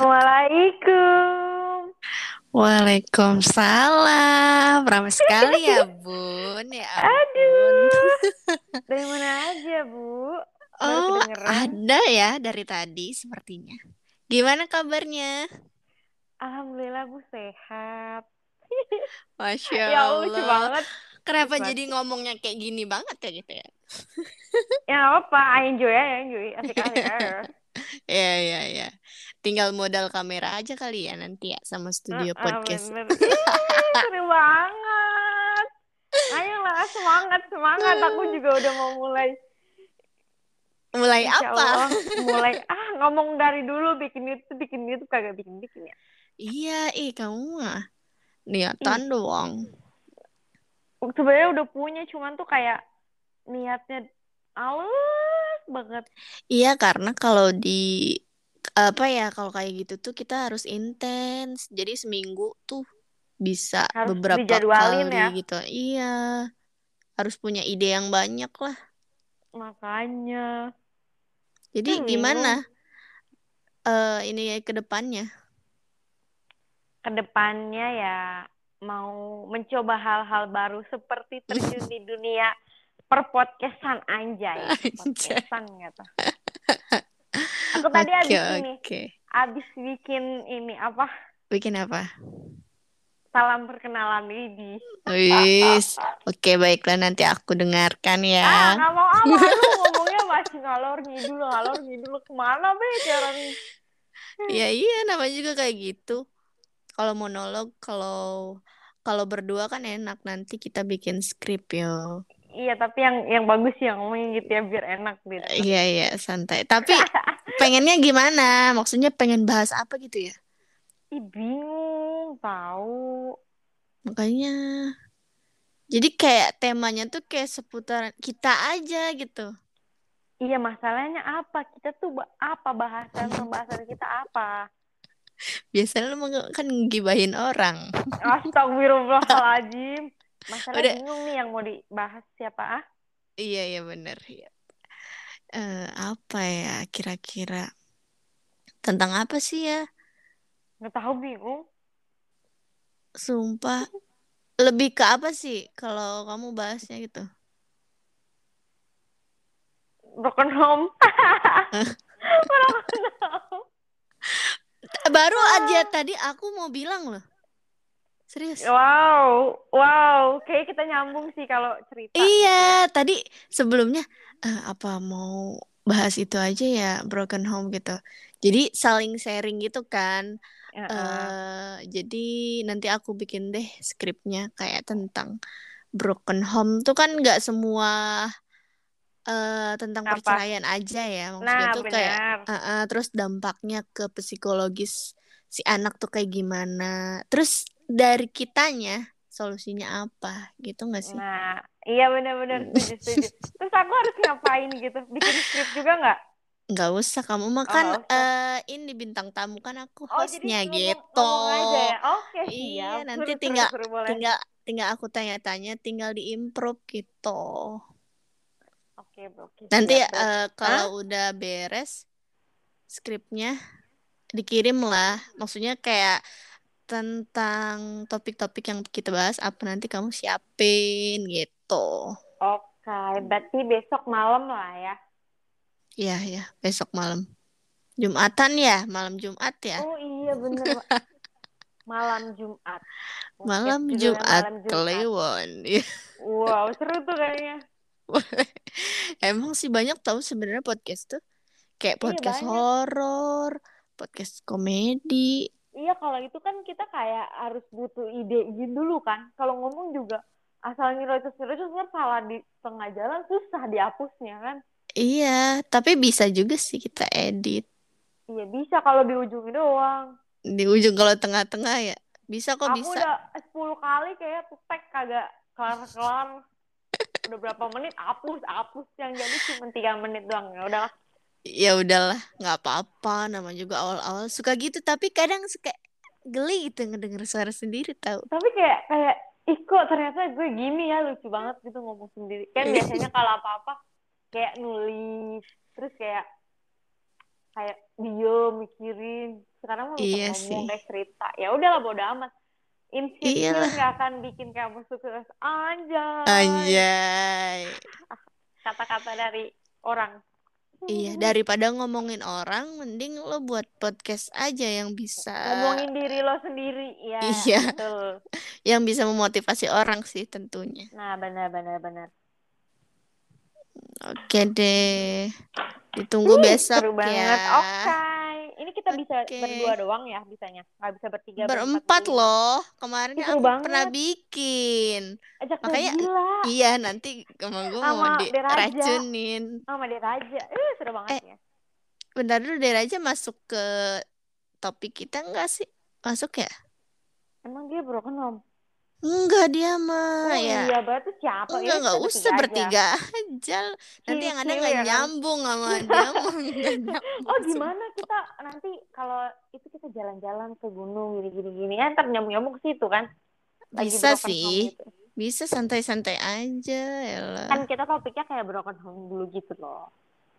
Assalamualaikum. Waalaikumsalam. Ramai sekali ya, Bun. Ya ampun. Aduh. Dari mana aja, Bu? Baru Oh, ada ya dari tadi sepertinya. Gimana kabarnya? Alhamdulillah, Bu sehat. Masya Ya, lucu Allah. banget. Kenapa Lucu jadi ngomongnya kayak gini banget ya gitu ya? Ya, apa-apa. I enjoy ya, enjoy. Asik-asik aja. Ya, ya, ya. Tinggal modal kamera aja kali ya nanti ya sama studio Ah, podcast. bener. Ih, seru banget. Ayolah, semangat, semangat. Aku juga udah mau mulai. Mulai Insya apa? Allah, mulai. Ah, ngomong dari dulu bikin YouTube, bikin YouTube kagak bikin-bikin ya. Iya, ih kamu mah niatan doang. Sebenarnya udah punya, cuman tuh kayak niatnya alus banget. Iya, karena kalau di apa ya, kalau kayak gitu tuh kita harus intens. Jadi seminggu tuh bisa Harus beberapa kali ya. gitu. Iya. Harus punya ide yang banyak lah. Makanya. Jadi Hmm, gimana eh ini ke depannya? Ke depannya ya mau mencoba hal-hal baru seperti terjun di dunia perpodcastan anjay. Anjay. Podcastan gitu. Aku tadi Oke, abis ini, oke. abis bikin ini apa? Bikin apa? Salam perkenalan diri. Wis. Oke, baiklah nanti aku dengarkan Ah, ya. nggak mau ah, malu ngomongnya masih ngalor ngidul, ngalor ngidul ke mana be sekarang? Ya iya, namanya juga kayak gitu. Kalau monolog, kalau kalau berdua kan enak nanti kita bikin skrip yo. Iya, tapi yang yang bagus ya ngomongnya gitu ya biar enak gitu. Iya iya santai. Tapi pengennya gimana? Maksudnya pengen bahas apa gitu ya? Ih, bingung tahu. Makanya jadi kayak temanya tuh kayak seputaran kita aja gitu. Iya, masalahnya apa? Kita tuh apa bahasan pembahasan kita apa? Biasanya lu kan ngibahin orang. Astagfirullahaladzim. Masalah Udah. bingung nih yang mau dibahas siapa ah? Iya iya bener ya. Eh, apa ya kira-kira tentang apa sih ya? Nggak tahu bingung. Sumpah lebih ke apa sih kalau kamu bahasnya gitu? Broken home. Broken home. Baru aja tadi aku mau bilang loh. Serius. Wow, wow. Kayak kita nyambung sih kalau cerita. Iya, tadi sebelumnya eh, apa mau bahas itu aja ya broken home gitu. Jadi saling sharing gitu kan. Ya, eh jadi nanti aku bikin deh skripnya kayak tentang broken home tuh kan nggak semua eh tentang Apa? perceraian aja ya. Maksudnya Nah, tuh kayak eh, eh, terus dampaknya ke psikologis si anak tuh kayak gimana. Terus dari kitanya solusinya apa gitu nggak sih? Nah, iya benar-benar setuju, setuju. Terus aku harus ngapain gitu? Bikin skrip juga nggak? Nggak usah kamu mah Oh, kan eh, ini bintang tamu kan aku Oh, hostnya ngomong, gitu. ngomong aja ya? Oke, Iya, siap. nanti seru, tinggal seru, boleh. tinggal tinggal aku tanya-tanya, tinggal diimprove gitu. Oke, oke. Nanti siap, eh, kalau udah beres skripnya dikirim lah. Maksudnya kayak tentang topik-topik yang kita bahas apa nanti kamu siapin gitu. Oke, berarti besok malam lah ya. Iya ya, besok malam. Jumatan ya, malam Jumat ya. Oh iya bener. Malam Jumat. Oke, Malam Jumat Malam Jumat. Kliwon. Iya. Wow, seru tuh kayaknya. Emang sih banyak tahu sebenarnya podcast tuh. Kayak Iya, podcast banyak. horor, podcast komedi. Iya, kalau itu kan kita kayak harus butuh ide gitu dulu kan. Kalau ngomong juga asal nyerocos-nyerocos ntar salah di tengah jalan susah dihapusnya kan. Iya, tapi bisa juga sih kita edit. Iya bisa kalau di ujung doang. Di ujung kalau tengah-tengah ya. Bisa kok Aku bisa. udah 10 kali kayak tag kagak kelar-kelar. Udah berapa menit hapus, hapus. Yang jadi cuma 3 menit doang. Ya udahlah. Ya udahlah, nggak apa-apa. Nama juga awal-awal suka gitu, tapi kadang suka geli gitu ngedenger suara sendiri tahu. Tapi kayak kayak ih kok ternyata gue gini ya lucu banget gitu ngomong sendiri. Kan biasanya kalau apa-apa kayak nulis terus kayak kayak diem mikirin sekarang bisa Iya ngomong kayak cerita ya udahlah bodo amat insecure nggak akan bikin kamu sukses anjay Anjay. kata-kata dari orang Iya, daripada ngomongin orang, mending lo buat podcast aja yang bisa ngomongin diri lo sendiri ya Iya. betul yang bisa memotivasi orang sih tentunya. nah benar benar benar Oke deh. Ditunggu Ih, besok seru ya. banget oke ini kita bisa Oke. berdua doang ya bisanya nggak bisa bertiga Berempat berlima. loh. Kemarin Ih, aku pernah banget. bikin. ajak Makanya- gila Iya, nanti emang gue mau Sama Deraja. diracunin. sama dia aja eh seru banget Eh. ya Bentar dulu deh aja masuk ke topik kita enggak sih? Masuk ya? emang dia broken home Enggak dia oh mah ya. iya berarti siapa Enggak, Ya, enggak usah bertiga aja. Nanti yang ada nggak ya kan? nyambung sama dia mah nggak Oh gimana kita nanti kalau itu kita jalan-jalan ke gunung gini-gini gini ya ntar nyambung-nyambung ke situ kan Lagi Bisa sih. gitu. Bisa santai-santai aja elah. kan kita topiknya kayak broken home dulu gitu loh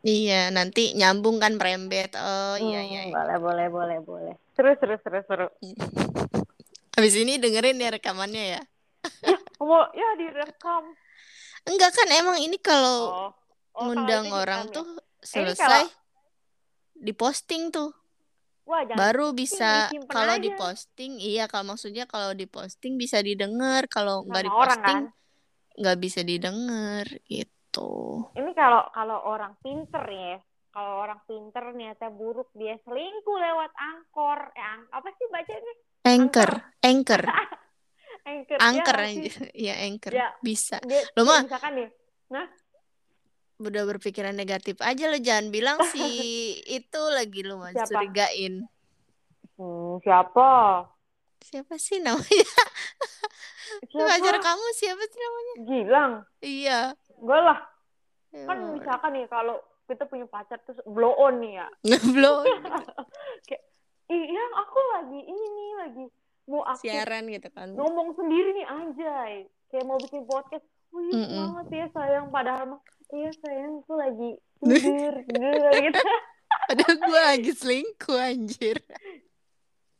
Iya, nanti nyambung kan merembet. Oh iya Hmm, iya. iya. boleh boleh boleh boleh seru seru seru seru Habis ini dengerin ya rekamannya ya. oh ya direkam Enggak kan emang ini kalau oh, oh ngundang orang ya? tuh Ini selesai kalau- diposting tuh. wah jangan Baru bisa kalau aja. diposting, iya kalau maksudnya kalau diposting bisa didengar, kalau nggak diposting kan nggak bisa didengar gitu. ini kalau kalau orang pinter ya kalau orang pinter niatnya buruk dia selingkuh lewat angkor eh ang- apa sih bacanya Anchor, anchor, anchor anchor ya, aja. Ya anchor. Ya. Bisa. dia, Lo mah- misalkan nih Udah berpikiran negatif aja lo jangan bilang si itu lagi lo Siapa? curigain. hmm, siapa Siapa sih namanya? siapa Pacar kamu siapa sih namanya? Gilang Iya. gue lah Ya kan misalkan nih kalau kita punya pacar terus blow on nih ya kayak ih yang aku lagi ini nih lagi mau aku siaran gitu kan. ngomong sendiri nih anjay kayak mau bikin podcast wih Mm-mm. semangat ya sayang padahal mah iya sayang tuh lagi tidur gitu Padahal gue lagi selingkuh anjir.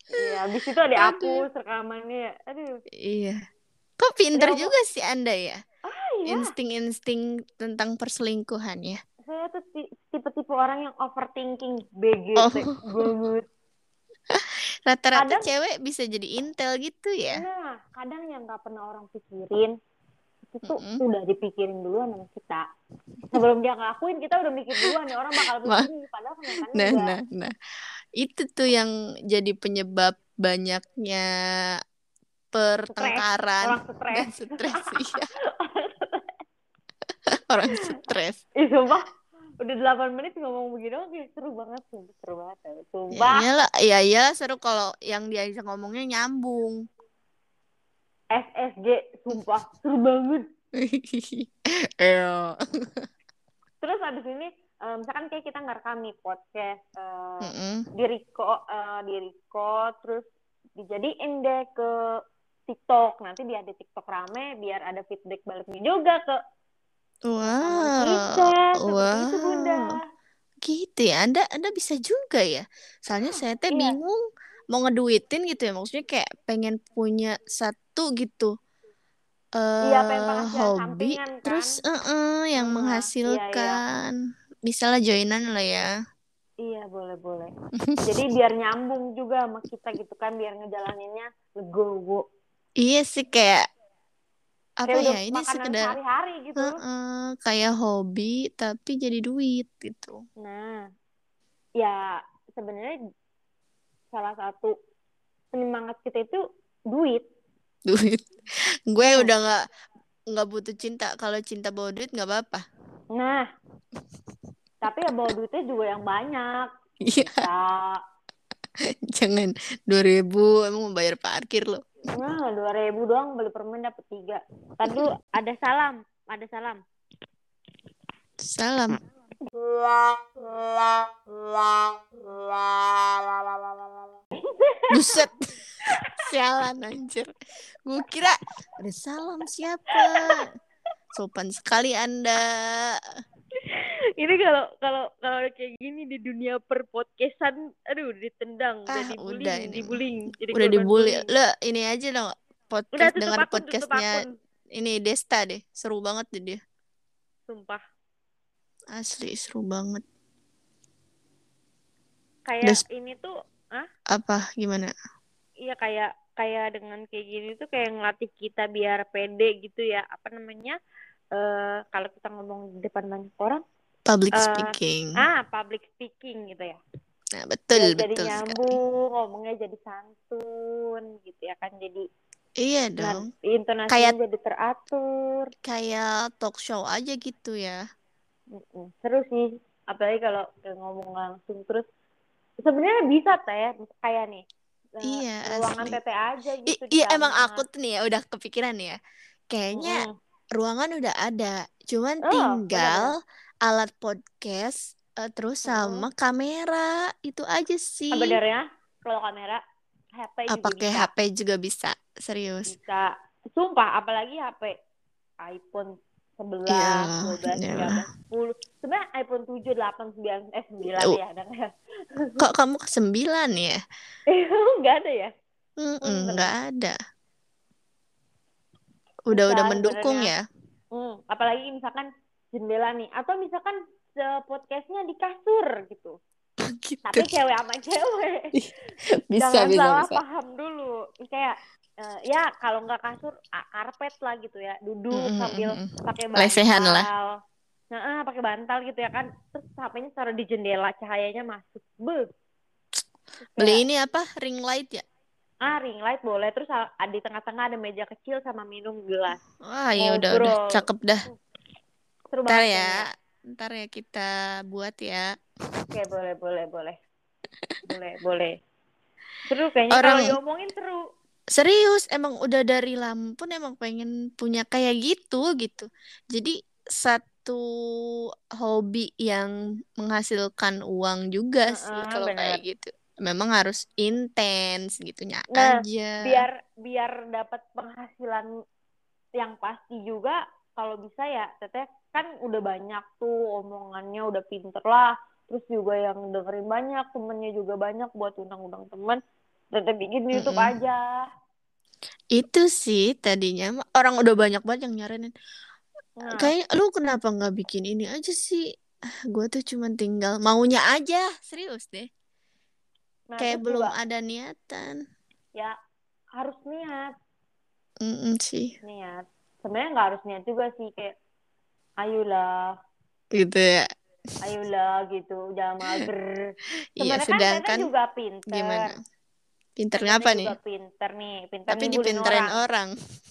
iya habis itu dihapus rekamannya aduh Iya. Kok pinter Ya, juga sih Anda ya? ah iya Insting-insting tentang perselingkuhan ya. saya tuh ti- tipe-tipe orang yang overthinking BGT Oh. banget Rata-rata Kadang- cewek bisa jadi intel gitu ya. nah kadang yang nggak pernah orang pikirin itu tuh Mm-mm. udah dipikirin duluan sama kita sebelum dia ngelakuin kita udah mikir duluan nih orang bakal begini padahal Nah, enggak nah, nah. Itu tuh yang jadi penyebab banyaknya pertengkaran orang stres dan stres. Iya. Orang stres. Udah 8 menit ngomong begini doang kayak seru banget. Seru banget. ya. Ya Sumpah. iyalah, ya iyalah seru kalau yang diajak ngomongnya nyambung. SSG. Sumpah. Seru banget. Terus abis ini, eh, misalkan kayak kita ngerekam nih podcast. eh, Mm-mm. di record, eh, di record, terus dijadiin deh ke TikTok. Nanti biar di TikTok rame, biar ada feedback baliknya juga ke Wow. kita. Seperti itu, Bunda. Wow. Gitu ya. Anda Anda bisa juga ya. Soalnya saya teh Iya. bingung mau ngeduitin gitu ya. Maksudnya kayak pengen punya satu gitu. eh Iya, pengen penghasilan hobi kan. terus eh, eh, yang Ah, menghasilkan. Bisa lah joinan lah ya. Iya boleh boleh. Jadi biar nyambung juga sama kita gitu kan, biar ngejalaninnya legowo. Iya sih kayak apa Kayak udah ya ini sekedar sehari-hari gitu. eh, eh, kayak hobi tapi jadi duit gitu. Nah, ya sebenarnya salah satu penyemangat kita itu duit. Duit. Gue Hmm. udah nggak nggak butuh cinta. Kalau cinta bawa duit nggak apa-apa. Nah, tapi ya bawa duitnya juga yang banyak. Iya. Ya, Jangan 2000 emang mau bayar parkir lo. Nah dua ribu doang beli permen dapet tiga. Tadi ada salam, ada salam. Salam. Buset. Sialan anjir. Gue kira ada salam siapa? Sopan sekali Anda. Ini kalau kalau kalau kayak gini di dunia per podcastan aduh ditendang udah Ah, dibullying udah ini dibullying jadi Udah dibully. Lo ini aja dong udah podcast dengan akun podcastnya ini Desta deh. Seru banget deh dia. sumpah Asli seru banget. kayak Des- ini tuh ah Apa gimana? iya kayak kayak dengan kayak gini tuh kayak ngelatih kita biar pede gitu ya apa namanya eh kalau kita ngomong di depan banyak orang Public Eh, speaking. ah public speaking gitu ya Nah, betul, jadi betul sekali. nyambung ngomongnya jadi santun gitu ya kan jadi Iya nah, dong. intonasinya Kayak- jadi teratur Kayak talk show aja gitu ya. Seru sih apalagi kalau ngomong langsung terus sebenarnya bisa teh kayak nih eh, Iya, ruangan asli. TT aja gitu iya emang aku tuh nih ya udah kepikiran ya. Kayaknya ruangan udah ada, cuman Oh, tinggal alat podcast eh, terus sama kamera itu aja sih. sebenarnya kalau kamera HP juga pakai bisa HP juga bisa, serius. bisa sumpah apalagi HP iPhone 11, Iyalah, 12, iyalah. 13, 10 sebenarnya iPhone 7, 8, 9 eh 9 Oh. ya ada ya Kok kamu ke sembilan ya? nggak ada ya Mm-mm, Punten. nggak ada. Udah Bisa udah mendukung ya. Hmm, apalagi misalkan jendela nih. Atau misalkan podcastnya di kasur gitu. Gitu. tapi cewek sama cewek. Bisa jangan bisa salah bisa. paham dulu. Kayak eh, ya kalau nggak kasur karpet lah gitu ya. Duduk Mm, mm, sambil pakai bantal Lesehan lah. nah ah, pakai bantal gitu ya kan. Terus HP-nya taruh di jendela cahayanya masuk. Be Beli ini apa? Ring light ya? ah ring light boleh. Terus ah, di tengah-tengah ada meja kecil sama minum gelas. Wah, ya udah udah cakep dah. Seru Ntar banget ya. Ntar ya kita buat ya. Oke, boleh, boleh, boleh. Boleh, boleh. Seru kayaknya Orang- kalau diomongin seru. Serius, emang udah dari lama pun emang pengen punya kayak gitu gitu. Jadi satu hobi yang menghasilkan uang juga sih Heeh, kalau kayak gitu. Memang harus intens gitunya Nah, aja. Biar biar dapat penghasilan yang pasti juga kalau bisa ya teteh kan udah banyak tuh omongannya udah pinter lah terus juga yang dengerin banyak temennya juga banyak buat undang-undang temen teteh bikin YouTube Mm-mm. aja Itu sih tadinya orang udah banyak banget yang nyaranin. nah, Kayak lu kenapa nggak bikin ini aja sih? Ah, Gue tuh cuma tinggal maunya aja, serius deh. nah Kayak belum juga ada niatan. ya harus niat Mm-mm sih, niat sebenarnya nggak harus niat juga sih kayak ayolah gitu ya. ayolah gitu jangan mager Iya, kan sedangkan Tete juga pinter gimana? Pinter ngapa nih? pinter nih pinter Tapi dipinterin orang. orang.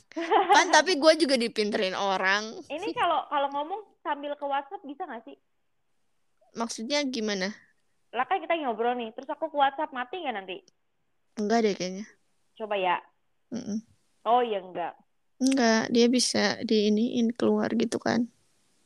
Kan tapi gue juga dipinterin orang. ini kalau kalau ngomong sambil ke WhatsApp bisa nggak sih Maksudnya gimana? lah kan kita ngobrol nih terus aku ke WhatsApp mati nggak nanti Enggak deh kayaknya. coba ya Mm-mm. oh ya enggak Enggak, dia bisa diiniin keluar gitu kan.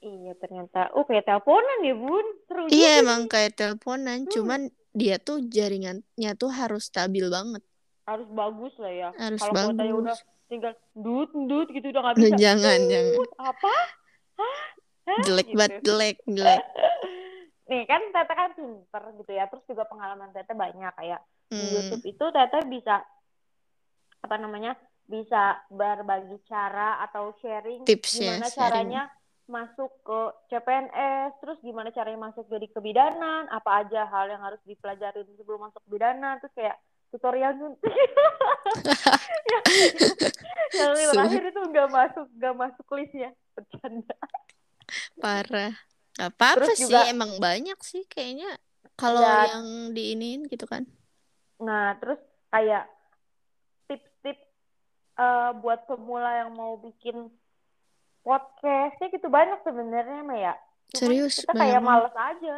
Iya ternyata oh kayak teleponan ya bun seru juga Iya sih. emang kayak teleponan, Hmm. cuman dia tuh jaringannya tuh harus stabil banget. harus bagus lah ya Harus kalau kuotanya udah bagus. tinggal dut dut gitu udah nggak bisa jangan, jangan. Dut, apa Hah? Hah? Jelek Gitu. banget, jelek, jelek. nih kan Tete kan pinter gitu ya terus juga pengalaman Tete banyak kayak di Hmm. YouTube itu Tete bisa apa namanya bisa berbagi cara atau sharing Tipsnya, gimana sharing. caranya masuk ke CPNS terus gimana caranya masuk jadi kebidanan apa aja hal yang harus dipelajarin sebelum masuk kebidanan terus kayak tutorial yang yang terakhir itu nggak masuk nggak masuk listnya bercanda Parah. Apa-apa Terus sih, juga- emang banyak sih kayaknya. Kalau Ya. yang diinin gitu kan. Nah, terus kayak tips-tips eh, buat pemula yang mau bikin podcastnya gitu banyak sebenarnya ya. Cuman Serius, kita kayak males aja.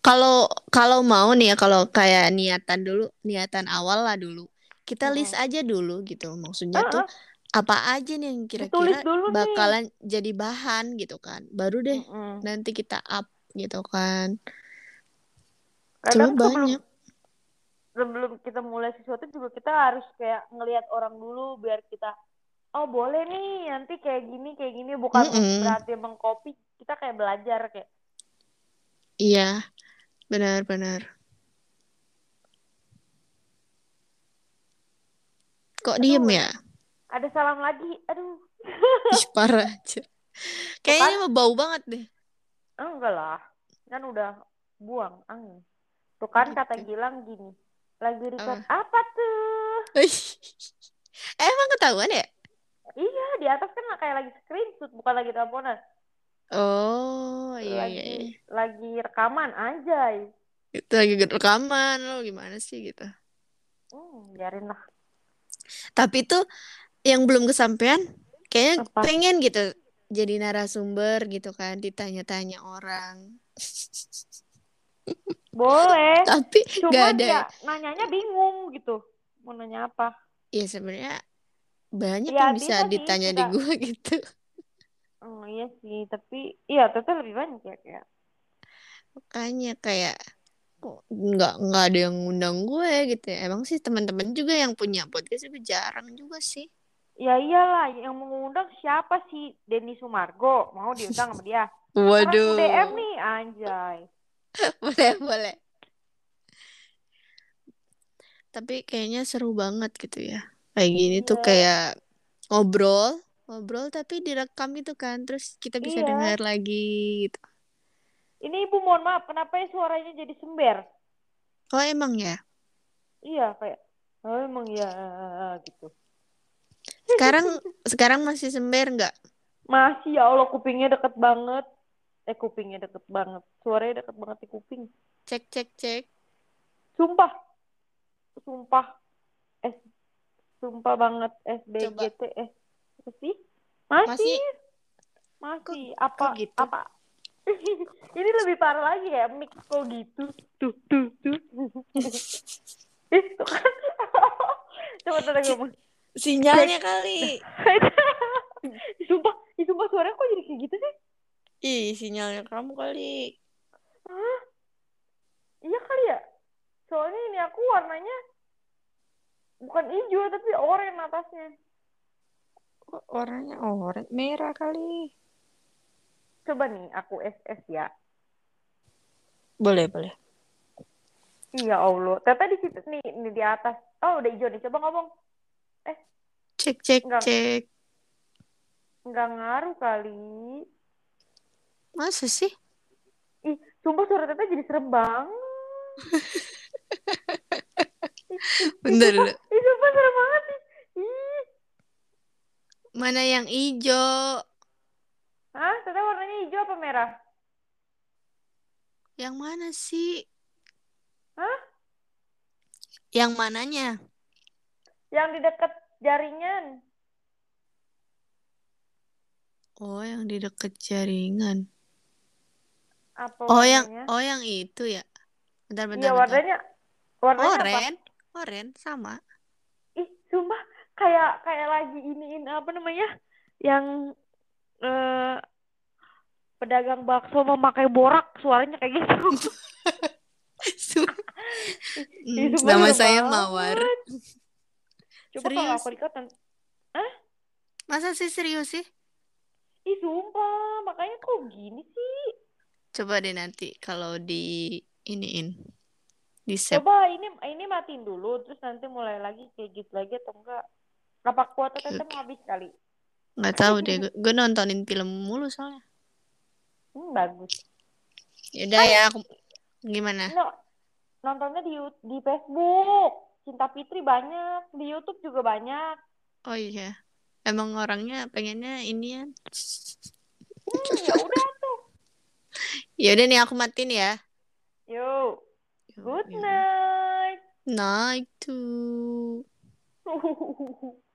Kalau kalau mau nih ya kalau kayak niatan dulu, niatan awal lah dulu. Kita list aja dulu gitu. Maksudnya Heeh. tuh apa aja nih yang kira-kira dulu nih. bakalan jadi bahan gitu kan. Baru deh Mm-mm. nanti kita up gitu kan. Kadang Cuma sebelum banyak. sebelum kita mulai sesuatu juga kita harus kayak ngelihat orang dulu biar kita oh boleh nih nanti kayak gini kayak gini bukan Mm-mm. berarti mengcopy kita kayak belajar kayak Iya, benar-benar. Kok Aduh, diem ya? ada salam lagi. Aduh. Ih, parah aja. Kayaknya mah bau banget deh. Ah, enggak lah. Kan udah buang angin. Tuh kan Gitu. kata Gilang gini. Lagi record Apa? apa tuh? Eh, Emang ketahuan ya? Iya, di atas kan kayak lagi screenshot, bukan lagi teleponan. Oh, iya, lagi iya, iya. lagi rekaman anjay. Itu lagi rekaman lo gimana sih gitu. Hmm, biarin lah. Tapi tuh yang belum kesampaian kayaknya Apa? pengen gitu jadi narasumber gitu kan ditanya-tanya orang. Boleh. Tapi Cuma nggak ada. dia nanyanya bingung gitu. Mau nanya apa? Ya sebenarnya banyak Ya, yang bisa bisa sih, ditanya di kita- gua gitu. Oh iya sih, tapi iya teteh lebih banyak ya kayak. Makanya kayak nggak nggak ada yang ngundang gue gitu ya. Emang sih teman-teman juga yang punya podcast juga jarang juga sih. Ya iyalah, yang mau ngundang siapa sih? Denny Sumargo, mau diundang sama dia. Waduh. DM nih, anjay. boleh boleh. Tapi kayaknya seru banget gitu ya. Kayak gini tuh Iya. kayak ngobrol, ngobrol tapi direkam gitu kan. Terus kita bisa Iya. dengar lagi gitu. Ini ibu mohon maaf, kenapa ya suaranya jadi sember? Oh emang ya? Iya kayak, oh emang ya gitu. Sekarang sekarang masih sember nggak? Masih ya Allah kupingnya deket banget. Eh kupingnya deket banget. Suaranya deket banget di kuping. Cek cek cek. Sumpah. Sumpah. S sumpah banget SBGT eh sih? Masih. Masih Masih. Kok- apa kok gitu? apa? Ini lebih parah lagi ya mix kok gitu. Tuh tuh tuh. eh, kan. Coba tanda ngomong. sinyalnya kali. sumpah, ih, sumpah suaranya kok jadi kayak gitu sih? Ih, sinyalnya kamu kali. Hah? Iya kali ya? Soalnya ini aku warnanya bukan hijau tapi oranye atasnya. Kok warnanya oranye merah kali. Coba nih aku SS ya. Boleh, boleh. Iya Allah. Tete di situ nih, nih di atas. Oh udah hijau nih. Coba ngomong. Cek cek Enggak. cek. Nggak ngaruh kali. Masa sih? Ih, sumpah suara Tete jadi serem banget. Dulu. Ih, sumpah serem banget nih. Ih. Mana yang hijau? Hah? Tete warnanya hijau apa merah? Yang mana sih? Hah? Yang mananya? Yang di dekat jaringan. Oh, yang di deket jaringan. Apa Oh, yang warnanya? oh yang itu ya. Bentar, bentar, Iya bentar. warnanya. Warnanya apa? Oren, sama. Ih, sumpah kayak kayak lagi iniin apa namanya? Yang eh pedagang bakso memakai borak suaranya kayak gitu. Hmm, nama saya. Mawar. Coba kalau aku lihat nanti. Masa sih serius sih? Ih, sumpah, makanya kok gini sih? Coba deh nanti kalau di iniin. Di save. Coba ini ini matiin dulu terus nanti mulai lagi kayak gitu lagi atau enggak? Apa kuota oke. mau habis kali? Nggak tahu deh. Gue nontonin film mulu soalnya. Hmm, bagus. Yaudah ya, aku gimana? No, nontonnya di di Facebook. Cinta Fitri banyak, di YouTube juga banyak. Oh iya. Emang orangnya pengennya inian. Hmm, ya udah tuh. Yaudah nih aku matiin ya. Yuk, good night. Night tuh.